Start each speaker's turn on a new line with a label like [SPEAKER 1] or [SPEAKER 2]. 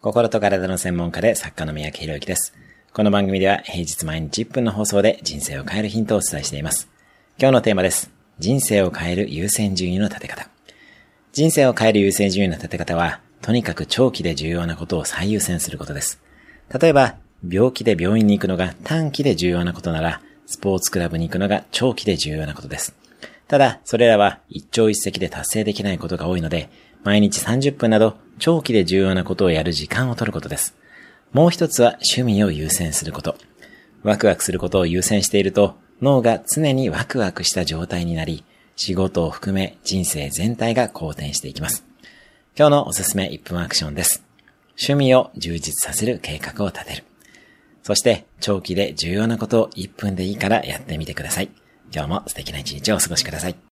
[SPEAKER 1] 心と体の専門家で作家の三宅博之です。この番組では平日毎日1分の放送で人生を変えるヒントをお伝えしています。今日のテーマです。人生を変える優先順位の立て方。人生を変える優先順位の立て方は、とにかく長期で重要なことを最優先することです。例えば、病気で病院に行くのが短期で重要なことなら、スポーツクラブに行くのが長期で重要なことです。ただ、それらは一朝一夕で達成できないことが多いので、毎日30分など長期で重要なことをやる時間を取ることです。もう一つは趣味を優先すること。ワクワクすることを優先していると脳が常にワクワクした状態になり、仕事を含め人生全体が好転していきます。今日のおすすめ1分アクションです。趣味を充実させる計画を立てる。そして長期で重要なことを1分でいいからやってみてください。今日も素敵な一日をお過ごしください。